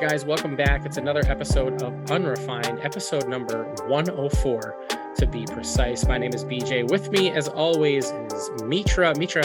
Right, guys, welcome back. It's another episode of Unrefined, episode number 104 to be precise. My name is BJ. With me, as always, is Mitra. Mitra,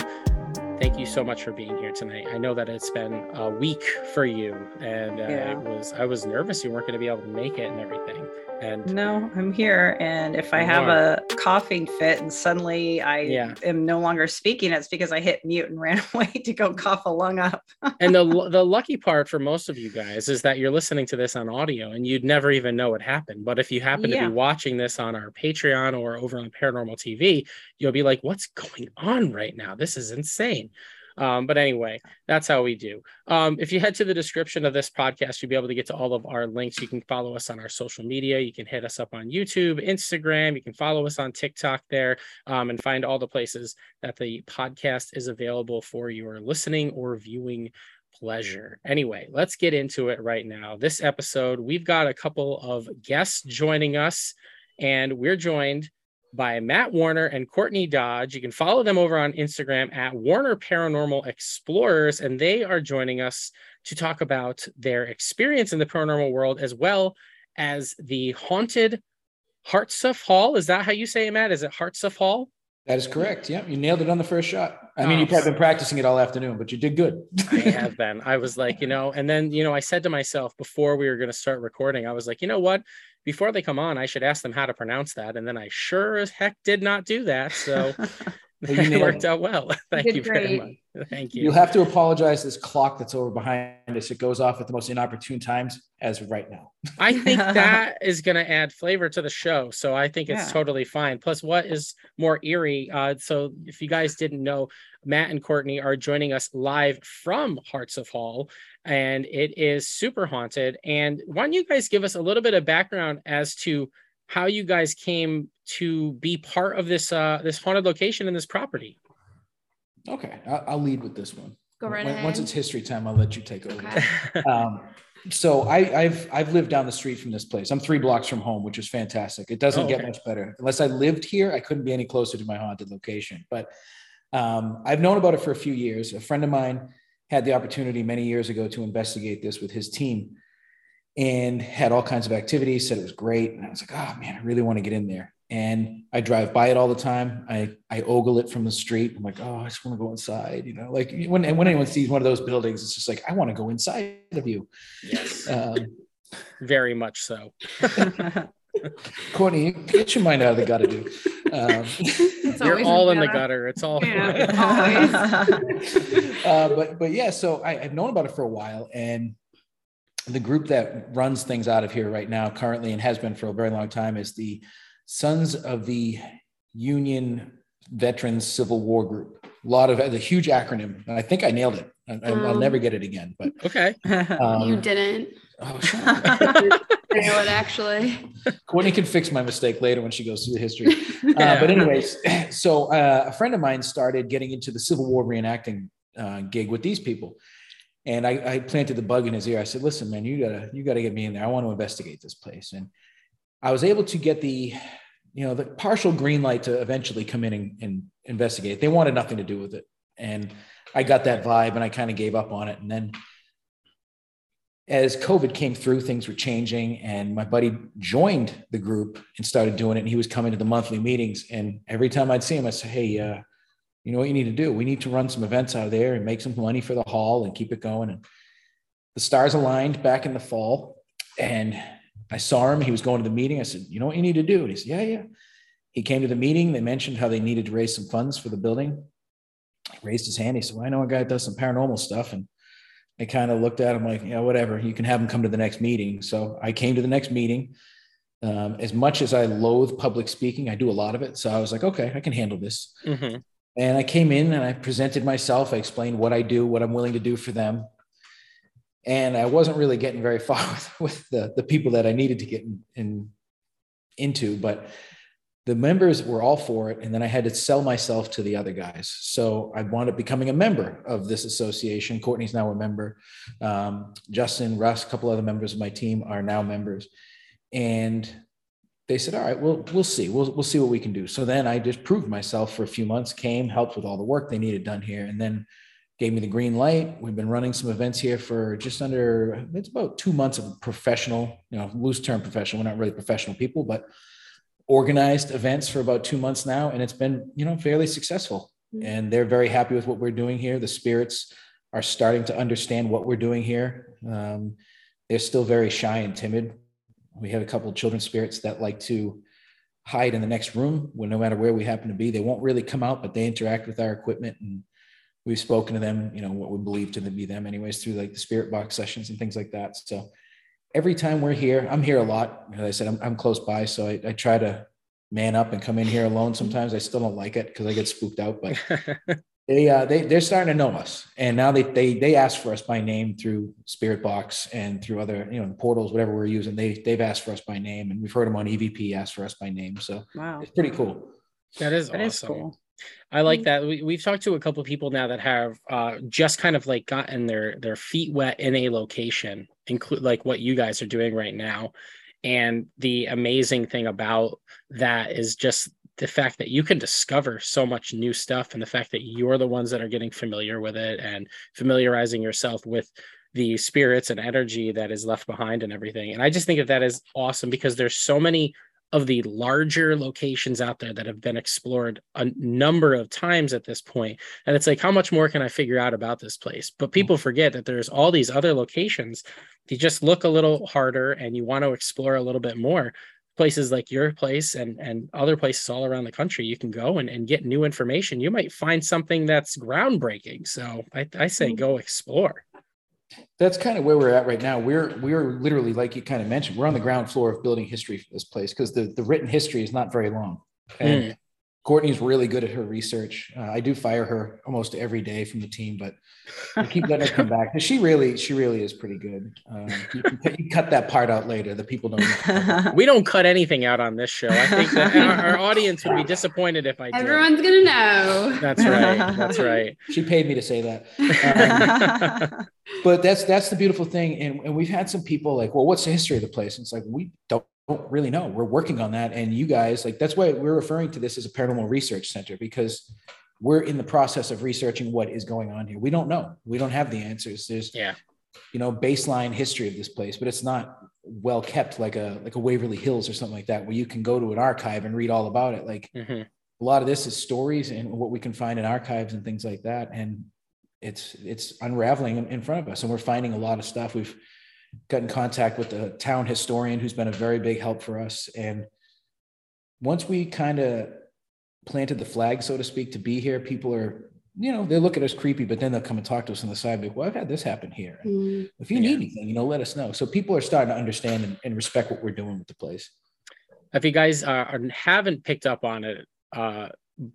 thank you so much for being here tonight. I know that it's been a week for you, and uh, Yeah. it was I was nervous you weren't going to be able to make it and everything. And No, I'm here. And if I have are. a coughing fit and suddenly I Yeah. am no longer speaking, it's because I hit mute and ran away to go cough a lung up. and the the lucky part for most of you guys is that you're listening to this on audio and you'd never even know what happened. But if you happen to be watching this on our Patreon or over on Paranormal TV, you'll be like, "What's going on right now? This is insane." Um, but anyway, that's how we do. Um, if you head to the description of this podcast, you'll be able to get to all of our links. You can follow us on our social media. You can hit us up on YouTube, Instagram. You can follow us on TikTok there um, and find all the places that the podcast is available for your listening or viewing pleasure. Anyway, let's get into it right now. This episode, we've got a couple of guests joining us, and we're joined by Matt Warner and Courtney Dodge. You can follow them over on Instagram at Warner Paranormal Explorers, and they are joining us to talk about their experience in the paranormal world as well as the haunted Hartsuff Hall. Is that how you say it, Matt? Is it Hartsuff Hall? That is correct. Yeah, you nailed it on the first shot. I mean, Oh. you've probably been practicing it all afternoon, but you did good. I have been. I was like, you know, and then, you know, I said to myself before we were going to start recording, I was like, you know what? Before they come on, I should ask them how to pronounce that. And then I sure as heck did not do that. So Well, you it worked it. out well. Thank did you very much. Thank you. You'll have to apologize. This clock that's over behind us, it goes off at the most inopportune times, as of right now. I think that is going to add flavor to the show. So I think it's Yeah. totally fine. Plus, what is more eerie? Uh, so if you guys didn't know, Matt and Courtney are joining us live from Hartsuff Hall, and it is super haunted. And why don't you guys give us a little bit of background as to how you guys came to be part of this uh, this haunted location and this property? Okay, I'll, I'll lead with this one. Go right When- Once ahead. it's history time, I'll let you take over. Okay. Um, so I, I've I've lived down the street from this place. I'm three blocks from home, which is fantastic. It doesn't Oh, get much better. Unless I lived here, I couldn't be any closer to my haunted location. But um, I've known about it for a few years. A friend of mine had the opportunity many years ago to investigate this with his team, and had all kinds of activities. Said it was great, and I was like, oh man, I really want to get in there. And I drive by it all the time. I I ogle it from the street. I'm like, oh, I just want to go inside. You know, like when and when anyone sees one of those buildings, it's just like I want to go inside of you. Yes, Um, very much so. Courtney, get your mind out of the gutter, dude. Um, You're all in the gutter. It's all Yeah. uh, but but yeah, so I, I've known about it for a while, and the group that runs things out of here right now, currently, and has been for a very long time, is the Sons of the Union Veterans Civil War Group. A lot of the huge acronym. I think I nailed it. I, will Um, never get it again. But okay. um, you didn't Oh, shut up. nail it, actually. Courtney can fix my mistake later when she goes through the history. Uh, Yeah. but anyways, so uh, a friend of mine started getting into the Civil War reenacting uh, gig with these people, and I, I planted the bug in his ear. I said, "Listen, man, you gotta you gotta get me in there. I want to investigate this place." And I was able to get the, you know, the partial green light to eventually come in and, and investigate. They wanted nothing to do with it, and I got that vibe, and I kind of gave up on it. And then as COVID came through, things were changing, and my buddy joined the group and started doing it. And he was coming to the monthly meetings, and every time I'd see him, I'd say, "Hey, uh, you know what you need to do? We need to run some events out of there and make some money for the hall and keep it going. And the stars aligned back in the fall. And I saw him. He was going to the meeting. I said, You know what you need to do? And he said, Yeah, yeah. He came to the meeting. They mentioned how they needed to raise some funds for the building. He raised his hand. He said, Well, I know a guy that does some paranormal stuff. And I kind of looked at him like, Yeah, whatever. You can have him come to the next meeting. So I came to the next meeting. Um, as much as I loathe public speaking, I do a lot of it. So I was like, Okay, I can handle this. Mm-hmm. And I came in and I presented myself. I explained what I do, what I'm willing to do for them. And I wasn't really getting very far with, with the, the people that I needed to get in, in into, but the members were all for it. And then I had to sell myself to the other guys. So I wound up becoming a member of this association. Courtney's now a member. Um, Justin, Russ, a couple other members of my team are now members. And they said, all right, well, we'll see. We'll, we'll see what we can do. So then I just proved myself for a few months, came, helped with all the work they needed done here, and then gave me the green light. We've been running some events here for just under, it's about two months of professional, you know, loose term professional. We're not really professional people, but organized events for about two months now. And it's been, you know, fairly successful. Mm-hmm. And they're very happy with what we're doing here. The spirits are starting to understand what we're doing here. Um, they're still very shy and timid we have a couple of children spirits that like to hide in the next room when no matter where we happen to be, they won't really come out, but they interact with our equipment. And we've spoken to them, you know, what we believe to be them anyways through like the spirit box sessions and things like that. So every time we're here, I'm here a lot. As I said, I'm, I'm close by. So I, I try to man up and come in here alone. Sometimes I still don't like it because I get spooked out, but they uh, they they're starting to know us, and now they they they ask for us by name through Spirit Box and through other you know portals, whatever we're using. They they've asked for us by name, and we've heard them on EVP ask for us by name. So Wow. it's pretty cool. That is That is awesome. cool. I like Mm. that. We, we've talked to a couple people now that have uh, just kind of like gotten their their feet wet in a location, include like what you guys are doing right now. And the amazing thing about that is just the fact that you can discover so much new stuff, and the fact that you're the ones that are getting familiar with it and familiarizing yourself with the spirits and energy that is left behind and everything. And I just think that that is awesome because there's so many of the larger locations out there that have been explored a number of times at this point and it's like how much more can i figure out about this place? But mm-hmm. people forget that there's all these other locations. You just look a little harder and you want to explore a little bit more. Places like your place and and other places all around the country you can go and, and get new information. You might find something that's groundbreaking. So i, I say mm-hmm. go explore That's kind of where we're at right now. We're we're literally like you kind of mentioned. We're on the ground floor of building history for this place because the the written history is not very long. And hmm. Courtney's really good at her research. Uh, I do fire her almost every day from the team, but I keep letting her come back. 'Cause She really, she really is pretty good. Um, you, can, you cut that part out later. The people don't. we don't cut anything out on this show i think that our, our audience would be disappointed if i did Everyone's gonna know. that's right that's right She paid me to say that. Um, but that's that's the beautiful thing and, and we've had some people like well what's the history of the place and it's like we don't, don't really know. We're working on that. And you guys like that's why we're referring to this as a paranormal research center because we're in the process of researching what is going on here. We don't know. We don't have the answers. There's Yeah. you know baseline history of this place but it's not well kept like a like a waverly hills or something like that where you can go to an archive and read all about it. Like Mhm. a lot of this is stories and what we can find in archives and things like that. And it's it's unraveling in, in front of us. And we're finding a lot of stuff. We've got in contact with the town historian who's been a very big help for us and once we kind of planted the flag so to speak to be here people are you know they look at us creepy but then they'll come and talk to us on the side like well i've had this happen here Mm. if you Yeah. need anything you know let us know so people are starting to understand and, and respect what we're doing with the place if you guys uh, are, haven't picked up on it uh,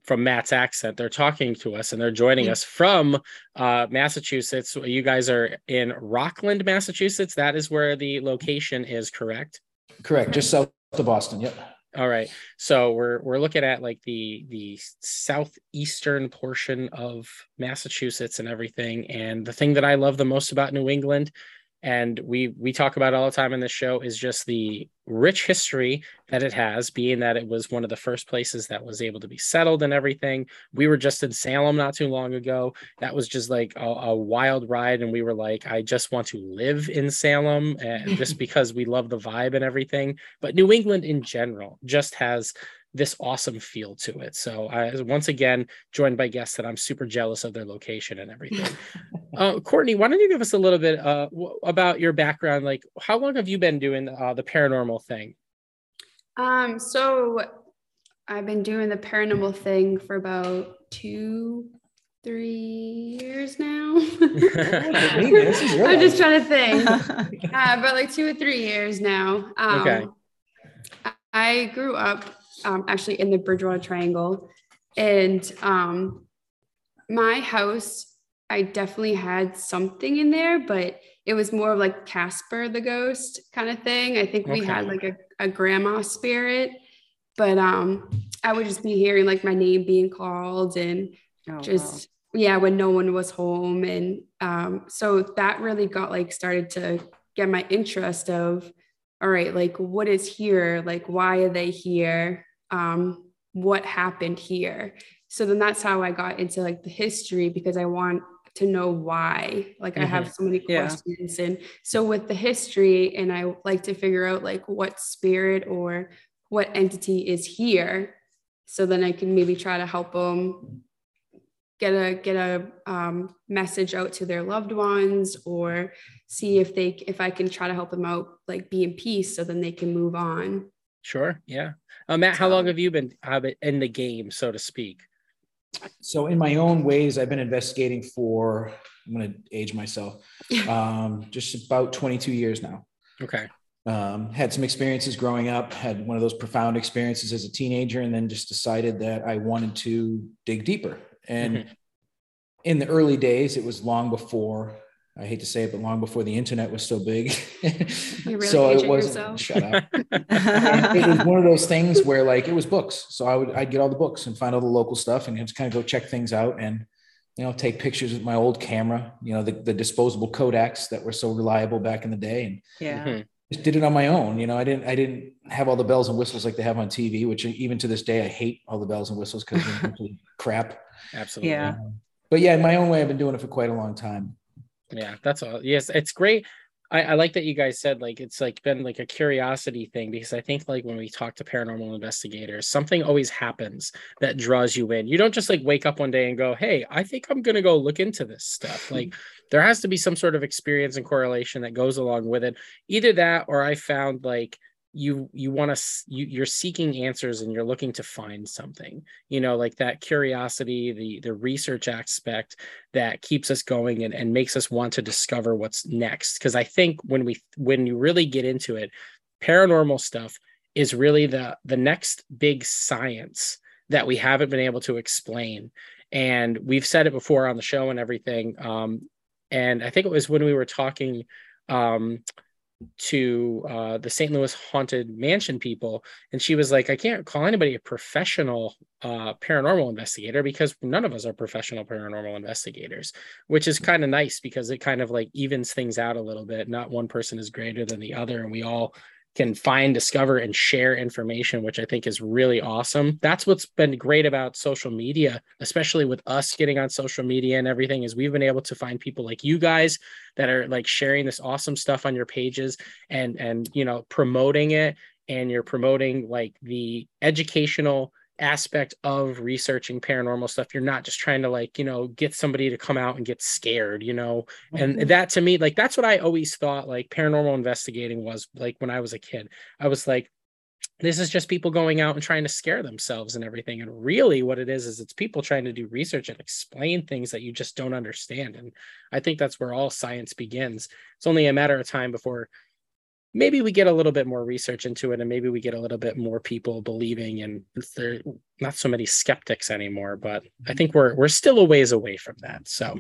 from Matt's accent, they're talking to us and they're joining us from uh, Massachusetts. You guys are in Rockland, Massachusetts. That is where the location is, correct? correct just south of boston yep All right. So we're we're looking at like the the southeastern portion of Massachusetts and everything. And the thing that I love the most about New England, and we we talk about all the time in this show, is just the rich history that it has, being that it was one of the first places that was able to be settled and everything. We were just in Salem not too long ago. That was just like a, a wild ride, and we were like, I just want to live in Salem, and just because we love the vibe and everything but New England in general just has this awesome feel to it. So I once again joined by guests that I'm super jealous of their location and everything. uh, Courtney, why don't you give us a little bit uh, w- about your background? Like, how long have you been doing uh, the paranormal thing? Um, so I've been doing the paranormal thing for about two, three years now. this is your I'm just trying to think. uh, about like two or three years now. Um, Okay. I- I grew up um, actually in the Bridgewater Triangle, and um, my house, I definitely had something in there, but it was more of like Casper the ghost kind of thing. I think we had like a, a grandma spirit, but um, I would just be hearing like my name being called and Oh, wow. just yeah when no one was home. And um so that really got like started to get my interest of all right like what is here? Like why are they here um what happened here. So then that's how i got into like the history because i want to know why. Like i have so many Yeah. questions. And so with the history and i like to figure out like what spirit or what entity is here so then i can maybe try to help them get a get a um, message out to their loved ones or see if they if i can try to help them out like be in peace so then they can move on Sure. Yeah. Uh, Matt, how long have you been uh, in the game, so to speak? So in my own ways, I've been investigating for, I'm going to age myself, um, just about 22 years now. Okay. Um, had some experiences growing up, had one of those profound experiences as a teenager, and then just decided that I wanted to dig deeper. And Mhm. in the early days, it was long before, I hate to say it, but long before the internet was so big. You're really so it wasn't, yourself. shut up. it was one of those things where like it was books. So I would I'd get all the books and find all the local stuff and just kind of go check things out and you know take pictures with my old camera, you know, the, the disposable Kodaks that were so reliable back in the day and yeah. Mhm. just did it on my own. You know, I didn't I didn't have all the bells and whistles like they have on TV, which even to this day I hate all the bells and whistles because they're complete crap. Absolutely. Yeah. But yeah, in my own way, I've been doing it for quite a long time. Yeah, that's all. Yes, it's great. I, I like that you guys said like it's like been like a curiosity thing because I think like when we talk to paranormal investigators, something always happens that draws you in. You don't just like wake up one day and go, "Hey, I think I'm gonna go look into this stuff." Hmm. Like there has to be some sort of experience and correlation that goes along with it. Either that, or I found like you you want to you, you're seeking answers and you're looking to find something you know like that curiosity the the research aspect that keeps us going and, and makes us want to discover what's next. Because i think when we when you really get into it paranormal stuff is really the the next big science that we haven't been able to explain. And we've said it before on the show and everything um and i think it was when we were talking um to uh, the St. Louis haunted mansion people, and she was like, "I can't call anybody a professional uh, paranormal investigator because none of us are professional paranormal investigators," which is kind of nice because it kind of like evens things out a little bit. Not one person is greater than the other, and we all can find, discover, and share information, which I think is really awesome. That's what's been great about social media, especially with us getting on social media and everything, is we've been able to find people like you guys that are like sharing this awesome stuff on your pages and and you know promoting it and you're promoting like the educational aspect of researching paranormal stuff. You're not just trying to like you know get somebody to come out and get scared you know? And mm-hmm. that to me like that's what i always thought like paranormal investigating was like when i was a kid. I was like this is just people going out and trying to scare themselves and everything. And really what it is is it's people trying to do research and explain things that you just don't understand. And i think that's where all science begins. It's only a matter of time before maybe we get a little bit more research into it and maybe we get a little bit more people believing and there not so many skeptics anymore but i think we're we're still a ways away from that. So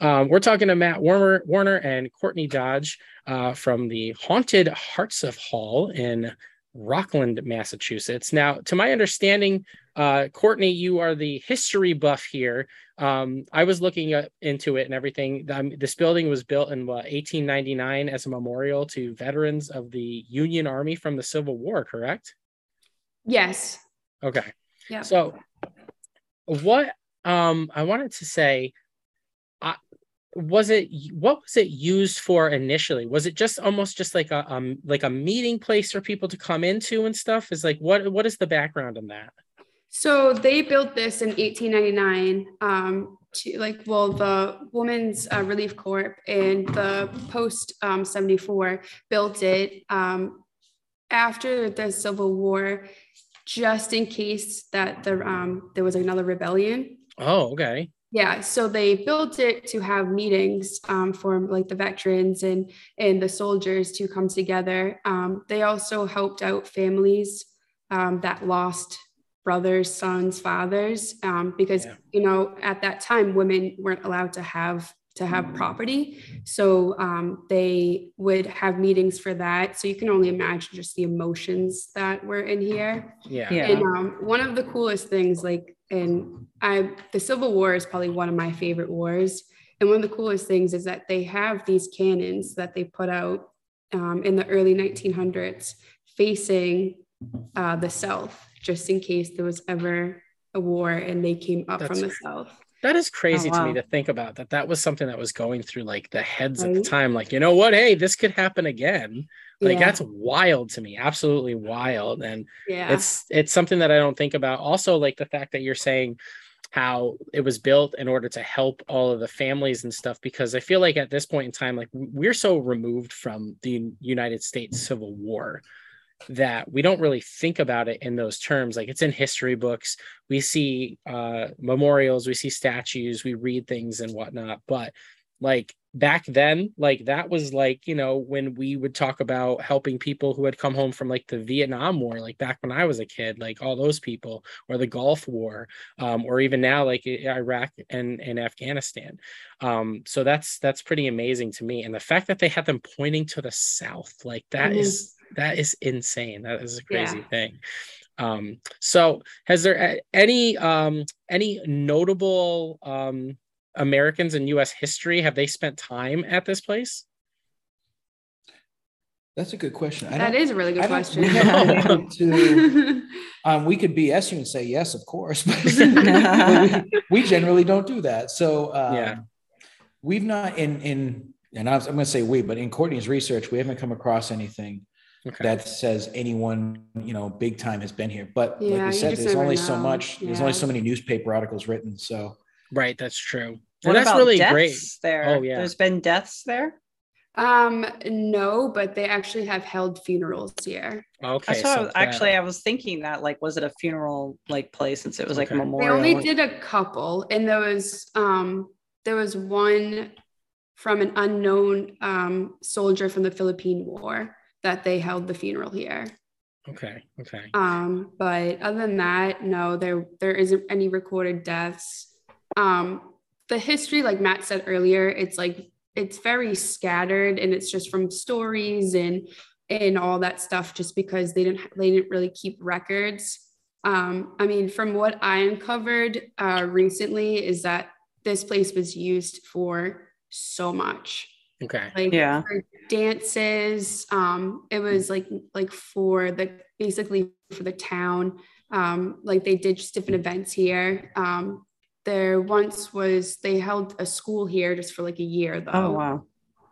um, we're talking to matt warner warner and courtney dodge uh, from the haunted Hartsuff Hall in rockland massachusetts now to my understanding uh, courtney you are the history buff here um, I was looking up into it and everything. Um, this building was built in what, 1899 as a memorial to veterans of the Union Army from the Civil War, correct? yes Okay. yeah So, what um, I wanted to say, was it what was it used for initially? Was it just almost just like a um like a meeting place for people to come into and stuff? Is like what what is the background on that? So they built this in 1899 um, to like, well, the Women's uh, Relief corp and the Post um, 74 built it um, after the Civil War, just in case that the, um, there was another rebellion. Oh, okay. Yeah, so they built it to have meetings um, for like the veterans and and the soldiers to come together. Um, they also helped out families um, that lost brothers, sons, fathers, um, because Yeah. you know at that time women weren't allowed to have to have property, so um, they would have meetings for that. So you can only imagine just the emotions that were in here. Yeah. Yeah. And um, one of the coolest things, like, and I, the Civil War is probably one of my favorite wars. And one of the coolest things is that they have these cannons that they put out um, in the early 1900s facing uh, the South, just in case there was ever a war and they came up from the South. That is crazy to me to think about that. That was something that was going through like the heads at the time. Like, you know what? Hey, this could happen again. Like Yeah. that's wild to me. Absolutely wild. And Yeah. it's it's something that I don't think about. Also, like the fact that you're saying how it was built in order to help all of the families and stuff, because I feel like at this point in time, like we're so removed from the United States Civil War that we don't really think about it in those terms. Like it's in history books, we see uh, memorials, we see statues, we read things and whatnot. But like back then, like that was like, you know, when we would talk about helping people who had come home from like the Vietnam War, like back when I was a kid, like all those people, or the Gulf War, um, or even now, like Iraq and, and Afghanistan. Um, so that's that's pretty amazing to me. And the fact that they had them pointing to the south, like that Mhm. is that is insane. That is a crazy Yeah. thing. Um, so has there any um any notable um Americans in US history? Have they spent time at this place? That's a good question. I that a really good I question. we haven't been to- um, we could BS you and say yes, of course, but but we, we generally don't do that. So um, Yeah. we've not in in and I was, I'm going to say we, but in Courtney's research, we haven't come across anything Okay. that says anyone you know big time has been here. But like Yeah, we said, there's never only so know. much. There's only so many newspaper articles written. So right, that's true. What and that's about really deaths great. there? Oh, yeah. There's been deaths there. Um, no, but they actually have held funerals here. Okay. That's what I so was, actually I was thinking that like was it a funeral like place since it was like Okay. a They They only did a couple, and there was um there was one from an unknown um soldier from the Philippine War that they held the funeral here. okay. Okay. Um, but other than that, no, there there isn't any recorded deaths. Um, the history, like Matt said earlier, it's like it's very scattered and it's just from stories and and all that stuff just because they didn't they didn't really keep records. Um, I mean, from what I uncovered uh, recently is that this place was used for so much Okay. like Yeah. for dances um it was like like for the basically for the town um like they did just different events here um there once was they held a school here just for like a year though Oh wow.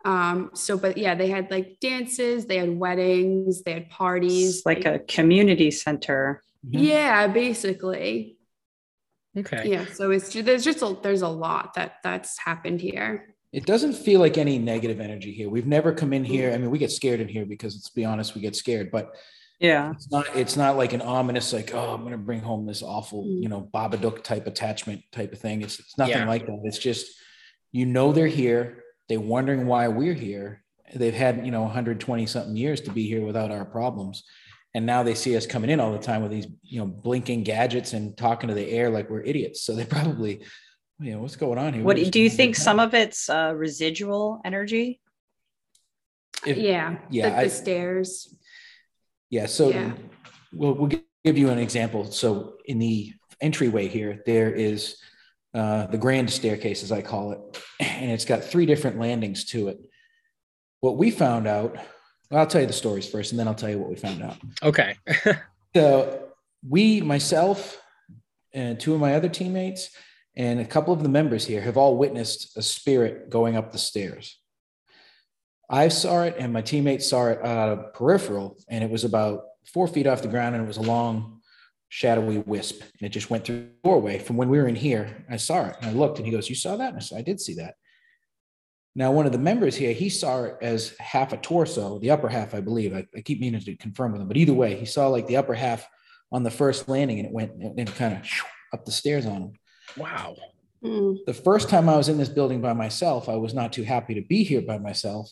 um so but yeah they had like dances they had weddings they had parties It's like a community center. yeah basically Okay. yeah so it's there's just a there's a lot that that's happened here it doesn't feel like any negative energy here. We've never come in here. I mean, we get scared in here because let's be honest, we get scared, but Yeah. it's not it's not like an ominous like oh i'm gonna bring home this awful Mm. you know babadook type attachment type of thing. It's, it's nothing Yeah. like that. It's just you know they're here. They're wondering why we're here. They've had you know 120 something years to be here without our problems. And now they see us coming in all the time with these you know blinking gadgets and talking to the air like we're idiots. So they probably you know what's going on here? What do you think some of it's uh, residual energy? If- yeah yeah, the, I- the stairs Yeah. So Yeah. we'll, we'll give you an example. So in the entryway here, there is uh, the grand staircase, as I call it, and it's got three different landings to it. What we found out, well, I'll tell you the stories first, and then I'll tell you what we found out. Okay. So we, myself, and two of my other teammates, And a couple of the members here have all witnessed a spirit going up the stairs. I saw it, and my teammates saw it out of peripheral, and it was about four feet off the ground, and it was a long, shadowy wisp, and it just went through the doorway from when we were in here. I saw it, and I looked, and he goes, "You saw that?" And I said, "I did see that." Now, one of the members here, he saw it as half a torso, the upper half, I believe. I, I keep meaning to confirm with him, but either way, he saw like the upper half on the first landing, and it went and it kind of up the stairs on him. Wow. Mm. The first time I was in this building by myself, I was not too happy to be here by myself.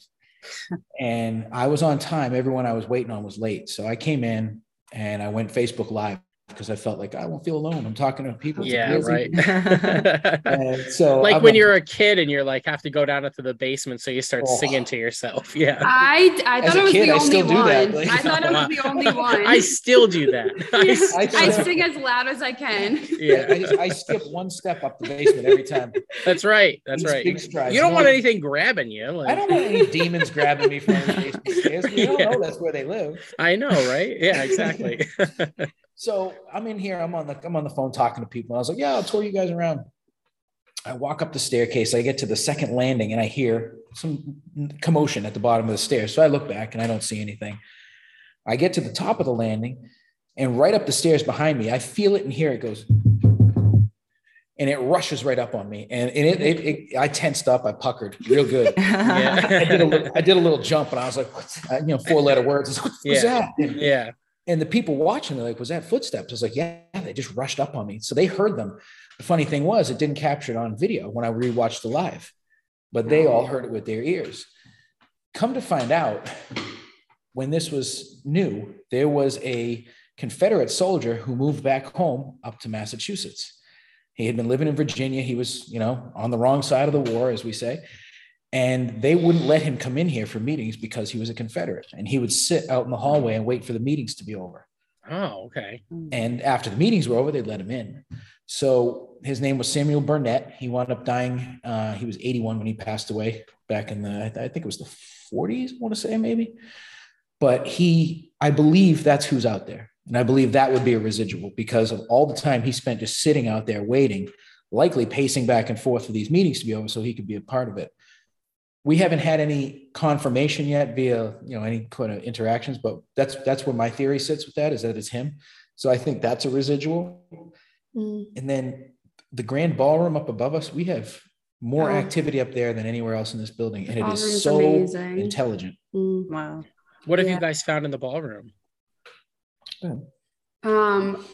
And I was on time. Everyone I was waiting on was late. So I came in and I went Facebook Live because I felt like I won't feel alone. I'm talking to people. It's Yeah, amazing. right. And so like I'm when like- you're a kid and you're like have to go down into the basement, so you start Oh. singing to yourself. Yeah. I I thought a it was kid, the I only still do one. that, like- I thought it was the only one. I still do that. I Yeah. s- I, still- sing as loud as I can. yeah, I, just, I skip one step up the basement every time. that's right. That's These right. big strides. You don't want anything grabbing you. Like, I don't want any demons grabbing me from the basement stairs. We don't Yeah. know that's where they live. I know, right? Yeah, exactly. So I'm in here. I'm on the I'm on the phone talking to people. I was like, "Yeah, I'll tour you guys around." I walk up the staircase. I get to the second landing, and I hear some commotion at the bottom of the stairs. So I look back, and I don't see anything. I get to the top of the landing, and right up the stairs behind me, I feel it and hear it goes, and it rushes right up on me. And, and it, it, it I tensed up. I puckered real good. I did a little, I did a little jump, and I was like, "What's that?" you know, four letter words. Like, What Yeah. that? And- yeah. And the people watching, they're like, was that footsteps? I was like, yeah, they just rushed up on me. So they heard them. The funny thing was, it didn't capture it on video when I rewatched the live, but they all heard it with their ears. Come to find out, when this was new, there was a Confederate soldier who moved back home up to Massachusetts. He had been living in Virginia. He was, you know, on the wrong side of the war, as we say. And they wouldn't let him come in here for meetings because he was a Confederate. And he would sit out in the hallway and wait for the meetings to be over. Oh, okay. And after the meetings were over, they'd let him in. So his name was Samuel Burnett. He wound up dying. Uh, he was 81 when he passed away back in the, I I think it was the 40s, I want to say maybe. But he, I believe that's who's out there. And I believe that would be a residual because of all the time he spent just sitting out there waiting, likely pacing back and forth for these meetings to be over so he could be a part of it. We haven't had any confirmation yet via, you know, any kind of interactions, but that's that's where my theory sits with that is that it's him. So I think that's a residual. Mm. And then the grand ballroom up above us, we have more Oh. activity up there than anywhere else in this building. And it Ballroom's is so amazing. intelligent. Mm. Wow. What have Yeah. you guys found in the ballroom? Um,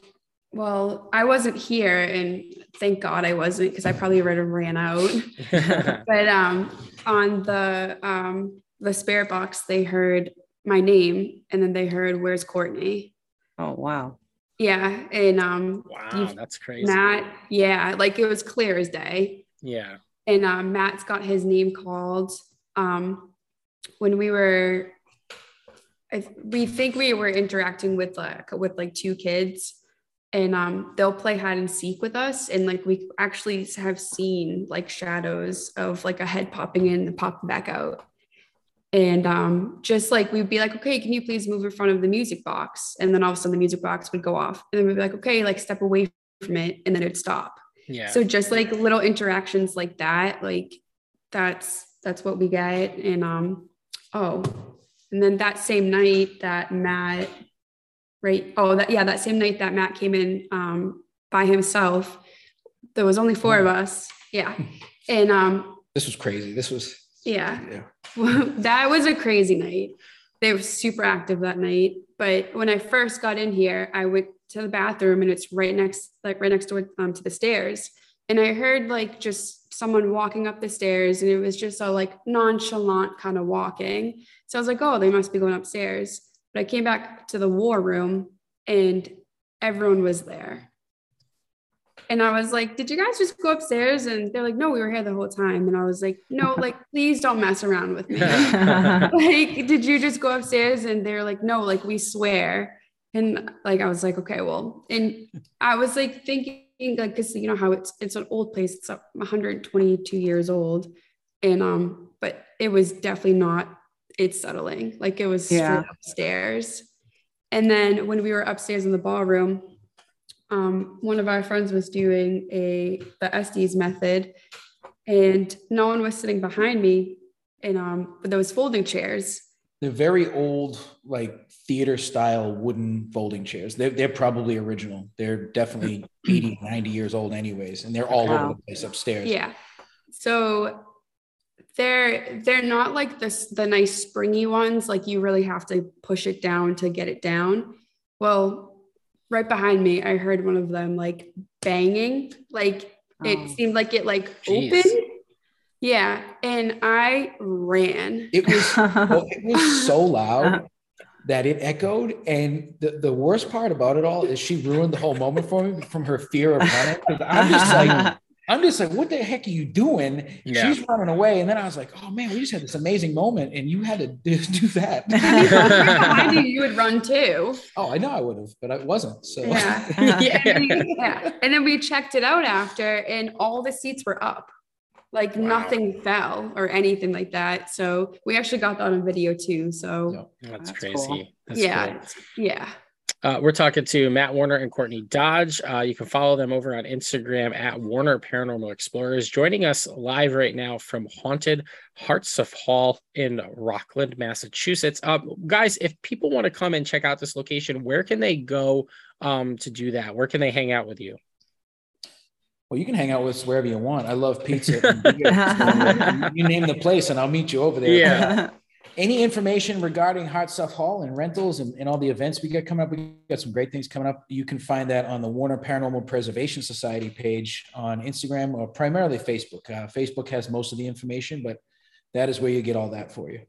well, I wasn't here, and thank God I wasn't because I probably would have ran out. but um, on the um, the spirit box, they heard my name, and then they heard, "Where's Courtney?" Oh wow. Yeah, and um, wow, that's crazy. Matt, yeah, like it was clear as day. yeah. and um, Matt's got his name called. Um, when we were, I, we think we were interacting with like with like two kids, and um, they'll play hide and seek with us, and like we actually have seen like shadows of like a head popping in and popping back out. And um, just like we'd be like, okay, can you please move in front of the music box? And then all of a sudden the music box would go off. And then we'd be like, okay, like step away from it. And then it'd stop. Yeah. So just like little interactions like that, like that's that's what we get. And um, oh, and then that same night that Matt, right? Oh, that yeah, that same night that Matt came in um by himself. There was only four of us. Yeah. And um, This was crazy. This was, yeah, yeah. that was a crazy night. They were super active that night. But when I first got in here, I went to the bathroom and it's right next, like right next door um, to the stairs. And I heard like just someone walking up the stairs and it was just a like nonchalant kind of walking. So I was like, oh, they must be going upstairs. But I came back to the war room and everyone was there. And I was like, did you guys just go upstairs? And they're like, no, we were here the whole time. And I was like, no, like, please don't mess around with me. like, did you just go upstairs? And they're like, no, like, we swear. And like, I was like, okay, well, and I was like thinking, like, cause you know how it's, it's an old place. It's up 122 years old. And, um, but it was definitely not, it's settling. Like it was straight Yeah. upstairs. And then when we were upstairs in the ballroom, um, one of our friends was doing a the Estes method, and no one was sitting behind me, and um, but there was folding chairs. They're very old, like theater style wooden folding chairs. They're, they're probably original. They're definitely 80, 90 years old, anyways, and they're all Wow. over the place upstairs. Yeah. So they're they're not like this the nice springy ones like you really have to push it down to get it down. Well, right behind me I heard one of them like banging like it Oh. seemed like it like Jeez. opened. Yeah, and I ran. It was well, it was so Uh-huh. loud that it echoed. And the, the worst part about it all is she ruined the whole moment for me from her fear of running. 'Cause I'm just like, I'm just like, what the heck are you doing? Yeah. She's running away. And then I was like, oh man, we just had this amazing moment and you had to do, do that. behind you, you would run too. oh, I know I would have, but I wasn't. So Yeah. yeah. And then- yeah. And then we checked it out after, and all the seats were up. Like Wow. nothing fell or anything like that. So we actually got that on video too. So That's, That's crazy. cool. That's yeah, cool. yeah. Uh, we're talking to Matt Warner and Courtney Dodge. Uh, you can follow them over on Instagram at Warner Paranormal Explorers. Joining us live right now from Haunted Hartsuff Hall in Rockland, Massachusetts. Uh, guys, if people want to come and check out this location, where can they go um, to do that? Where can they hang out with you? Well, you can hang out with us wherever you want. I love pizza. and beer. You name the place and I'll meet you over there. Yeah. Any information regarding Hartsuff Hall and rentals and, and all the events we got coming up, we got some great things coming up. You can find that on the Warner Paranormal Preservation Society page on Instagram or primarily Facebook. Uh, Facebook has most of the information, but that is where you get all that for you.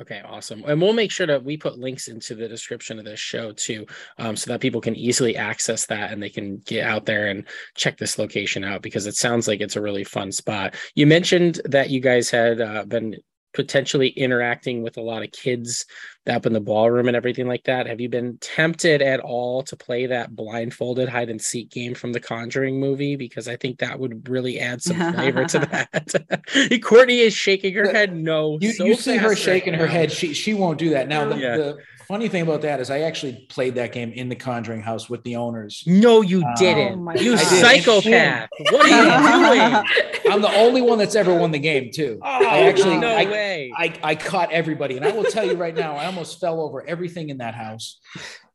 Okay, awesome. And we'll make sure that we put links into the description of this show too, um, so that people can easily access that and they can get out there and check this location out because it sounds like it's a really fun spot. You mentioned that you guys had uh, been potentially interacting with a lot of kids up in the ballroom and everything like that. Have you been tempted at all to play that blindfolded hide and seek game from the Conjuring movie? Because I think that would really add some flavor to that. Courtney is shaking her head no. You, so you see her shaking right her head. She she won't do that. Now the, Yeah. the funny thing about that is I actually played that game in the Conjuring house with the owners. No, you um, Oh didn't. my you God. Psychopath. What are you doing? I'm the only one that's ever won the game too. Oh, I actually no I, way. I, I caught everybody. And I will tell you right now, I almost fell over everything in that house,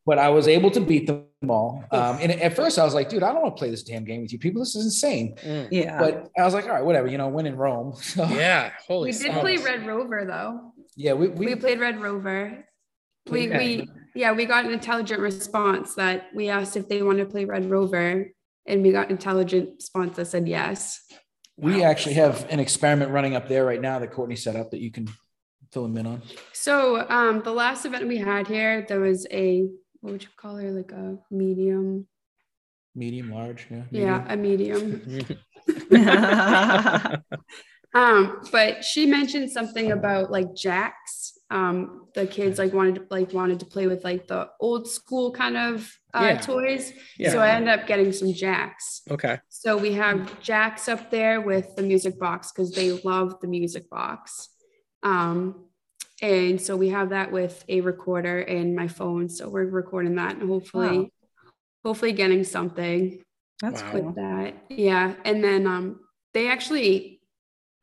but I was able to beat them all. Um, and at first I was like, dude, I don't want to play this damn game with you people. This is insane. Mm. yeah. But I was like, all right, whatever, you know, win in Rome. So Yeah, holy We did smokes. play Red Rover though. yeah, we, We we, played Red Rover. We, Okay. we yeah, we got an intelligent response that we asked if they want to play Red Rover, and we got intelligent response that said yes. We actually have an experiment running up there right now that Courtney set up that you can fill them in on. So um, the last event we had here, there was a what would you call her? Like a medium. Medium, large, yeah. Yeah, a medium. Um, but she mentioned something about like jacks. Um, the kids like wanted to like wanted to play with like the old school kind of uh, Yeah. toys. Yeah. So I ended up getting some jacks. okay. So we have jacks up there with the music box because they love the music box. Um, and so we have that with a recorder and my phone. So we're recording that and hopefully, Wow. hopefully getting something That's Wow. cool. with that. Yeah. And then um, they actually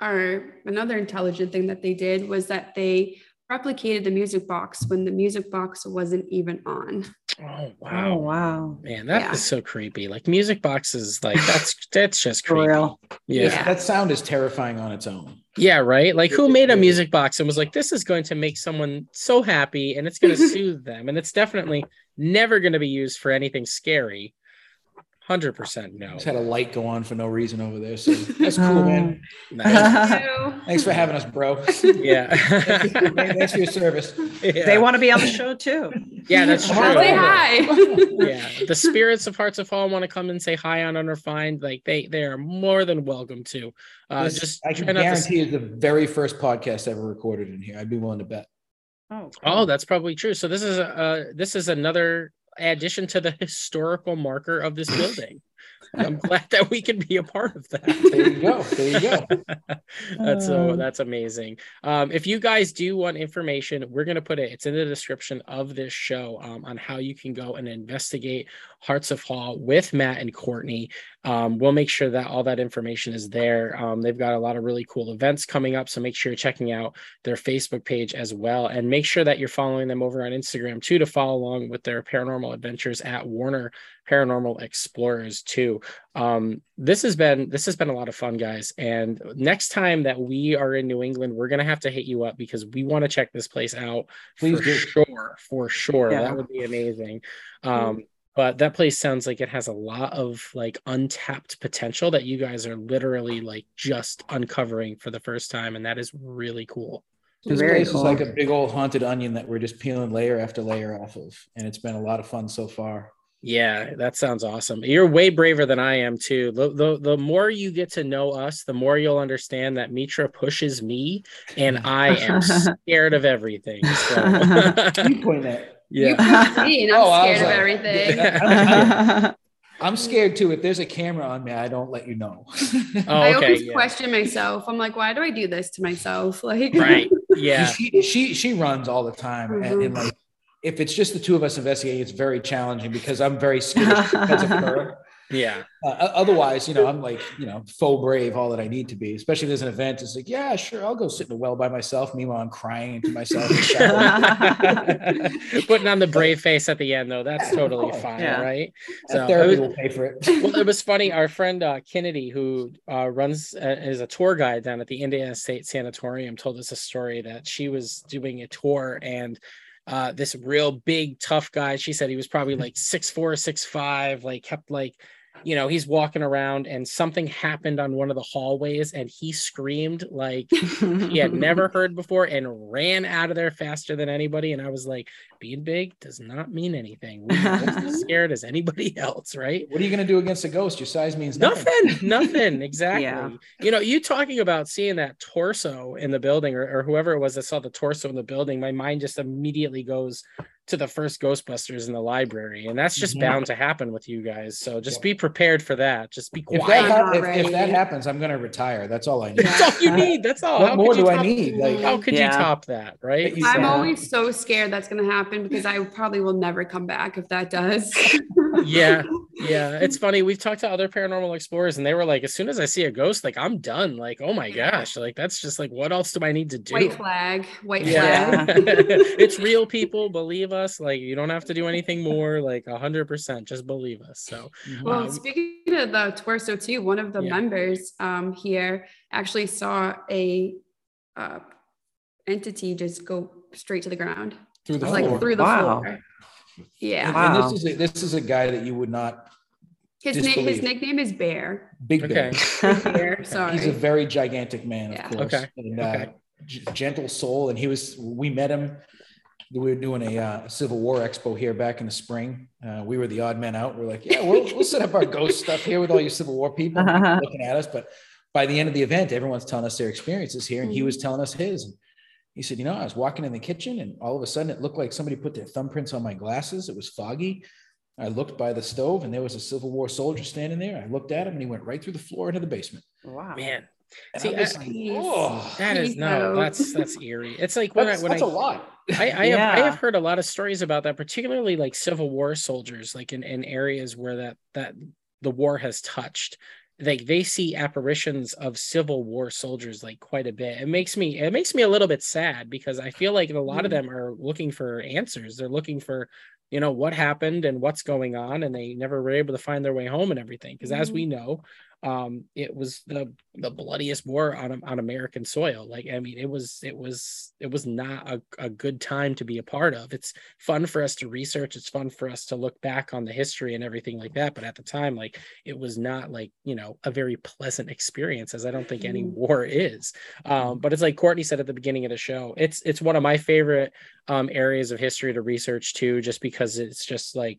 are another intelligent thing that they did was that they replicated the music box when the music box wasn't even on. Oh wow. Oh wow. wow. Man, that is Yeah. so creepy. Like music boxes, like that's that's just creepy. real. Yeah. Yeah. That sound is terrifying on its own. Yeah, right. Like who made a music box and was like, this is going to make someone so happy and it's going to soothe them. And it's definitely never going to be used for anything scary. 100% no. Just had a light go on for no reason over there. So that's cool, man. Nice. Thanks for having us, bro. Yeah. Thanks for your service. They want to be on the show too. Yeah, that's Come on true. say hi. yeah the spirits of Hartsuff Hall want to come and say hi on unrefined like they they are more than welcome to uh This, just I can't to- guarantee it's the very first podcast ever recorded in here. I'd be willing to bet. Oh, oh that's probably true so this is a uh this is another addition to the historical marker of this building I'm glad that we can be a part of that. There you go. There you go. that's so Um, that's amazing. Um, if you guys do want information, we're gonna put it. It's in the description of this show um, on how you can go and investigate Hartsuff Hall with Matt and Courtney. Um, we'll make sure that all that information is there. Um, they've got a lot of really cool events coming up, so make sure you're checking out their Facebook page as well, and make sure that you're following them over on Instagram too to follow along with their paranormal adventures at Warner Paranormal Explorers too. Um, this has been this has been a lot of fun, guys. And next time that we are in New England, we're gonna have to hit you up because we want to check this place out Please for do. sure. For sure, Yeah. that would be amazing. Um, but that place sounds like it has a lot of like untapped potential that you guys are literally like just uncovering for the first time, and that is really cool. This Very place cool. is like a big old haunted onion that we're just peeling layer after layer off of, and it's been a lot of fun so far. Yeah, that sounds awesome. You're way braver than I am too. The, the the more you get to know us, the more you'll understand that Mitra pushes me and I am scared of everything. So You point at. You yeah. put me, I'm Oh, I was scared of like- everything. Yeah, I'm scared too. If there's a camera on me, I don't let you know. Oh, I always yeah. question myself. I'm like, why do I do this to myself? Like, Right. Yeah. She, she she runs all the time, and, and Mhm. like if it's just the two of us investigating, it's very challenging because I'm very scared because of her. Yeah. Uh, otherwise, you know, I'm like, you know, faux brave, all that I need to be. Especially if there's an event, it's like, yeah, sure, I'll go sit in a well by myself. Meanwhile, I'm crying to myself. in the shower. Putting on the brave face at the end, though, that's totally fine, Yeah. right? So therapy it was- will pay for it. well, it was funny. Our friend uh, Kennedy, who uh, runs uh, is a tour guide down at the Indiana State Sanatorium, told us a story that she was doing a tour and uh, this real big tough guy. She said he was probably like six four, six five, like kept like. You know, he's walking around and something happened on one of the hallways and he screamed like he had never heard before and ran out of there faster than anybody. And I was like, being big does not mean anything. We're as scared as anybody else, right? What are you going to do against a ghost? Your size means nothing. Nothing, nothing, exactly. Yeah. You know, you talking about seeing that torso in the building or, or whoever it was that saw the torso in the building, my mind just immediately goes to the first Ghostbusters in the library. And that's just Mhm. bound to happen with you guys. So just Yep. be prepared for that. Just be If quiet. that, I'm hap- not if, if that happens, I'm going to retire. That's all I need. That's all you need. That's all. What How more could you do I top- need? Like, How could Yeah. you top that, right? I'm always so scared that's going to happen because I probably will never come back if that does. yeah yeah it's funny we've talked to other paranormal explorers and they were like as soon as i see a ghost like i'm done like oh my gosh like that's just like what else do i need to do White flag, white yeah flag. it's real people believe us like you don't have to do anything more like 100% just believe us so Well, Um, speaking of the torso too, one of the Yeah. members um, here actually saw a uh, entity just go straight to the ground, through the like floor. through the Wow. floor. Yeah, And, Wow. and this is a, this is a guy that you would not his name his nickname is Bear. big Okay. Bear. Bear, sorry. He's a very gigantic man, of course. Okay. And, uh, Okay. g- gentle soul. And he was, we met him. We were doing a uh, Civil War expo here back in the spring. Uh, we were the odd men out. We're like, yeah, we'll, we'll set up our ghost stuff here with all you Civil War people people looking at us. But by the end of the event, everyone's telling us their experiences here. And he Mhm. was telling us his. And he said, you know, I was walking in the kitchen and all of a sudden it looked like somebody put their thumbprints on my glasses. It was foggy. I looked by the stove and there was a Civil War soldier standing there. I looked at him and he went right through the floor into the basement. wow. man And See, I'm just I- like, Jeez. oh, that is no no. that's that's eerie it's like when that's, i when that's I, a lot. I, I, have, I have heard a lot of stories about that, particularly like Civil War soldiers, like in, in areas where that that the war has touched. Like they see apparitions of Civil War soldiers like quite a bit. It makes me it makes me a little bit sad because I feel like a lot of Mm. them are looking for answers. They're looking for, you know, what happened and what's going on, and they never were able to find their way home and everything. Because as we know, um it was the the bloodiest war on on american soil. Like i mean it was it was it was not a, a good time to be a part of. It's fun for us to research. It's fun for us to look back on the history and everything like that. But at the time like it was not like you know a very pleasant experience as i don't think any Mhm. war is. Um but it's like courtney said at the beginning of the show it's it's one of my favorite um areas of history to research too just because it's just like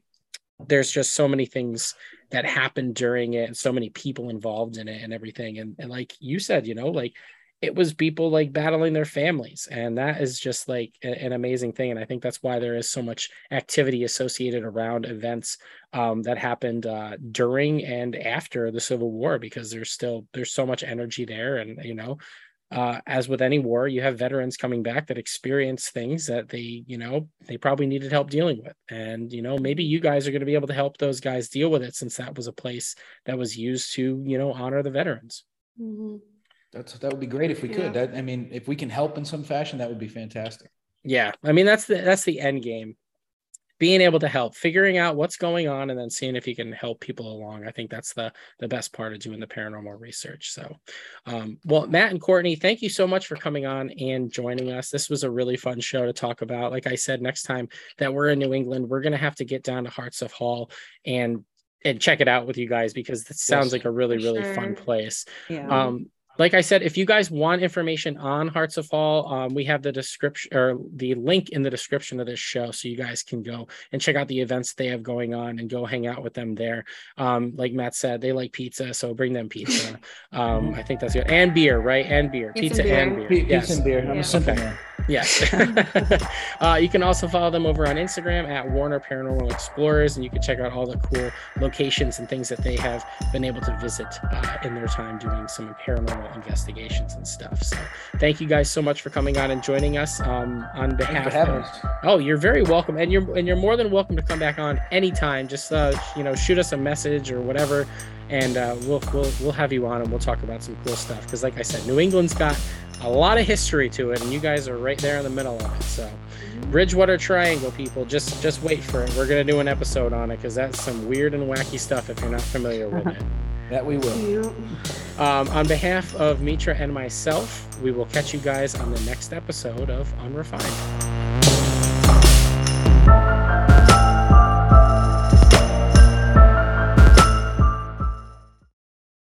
there's just so many things that happened during it and so many people involved in it and everything. And, and like you said you know like it was people like battling their families. And that is just like a, an amazing thing. And i think that's why there is so much activity associated around events um, that happened uh, during and after the civil war because there's still there's so much energy there. And you know uh, as with any war you have veterans coming back that experience things that they you know they probably needed help dealing with and you know maybe you guys are going to be able to help those guys deal with it since that was a place that was used to you know honor the veterans Mhm. That's that would be great if we Yeah. could. That I mean, if we can help in some fashion, that would be fantastic. yeah i mean that's the that's the end game being able to help figuring out what's going on and then seeing if you can help people along. I think that's the the best part of doing the paranormal research. So um, well matt and courtney thank you so much for coming on and joining us. This was a really fun show to talk about. Like i said next time that we're in new england we're going to have to get down to Hartsuff Hall and and check it out with you guys because it sounds Yes, like a really really fun place. Yeah. um like i said if you guys want information on Hartsuff Hall um, we have the description or the link in the description of this show so you guys can go and check out the events they have going on and go hang out with them there um like matt said they like pizza so bring them pizza um i think that's good and beer right and beer Pizza pizza, and and beer. beer Pe- yes. Pizza and beer. I'm Yeah. a simple Okay. man. Yes. uh, you can also follow them over on Instagram at Warner Paranormal Explorers, and you can check out all the cool locations and things that they have been able to visit uh, in their time doing some paranormal investigations and stuff. So, thank you guys so much for coming on and joining us. Um, on behalf of. Oh, you're very welcome, and you're and you're more than welcome to come back on anytime. Just uh, you know, shoot us a message or whatever, and uh, we'll we'll we'll have you on and we'll talk about some cool stuff. Because like I said, New England's got a lot of history to it, and you guys are right there in the middle of it. So, Bridgewater Triangle, people, just just wait for it. We're gonna do an episode on it because that's some weird and wacky stuff if you're not familiar with it. That we will. Um, on behalf of Mitra and myself, we will catch you guys on the next episode of Unrefined.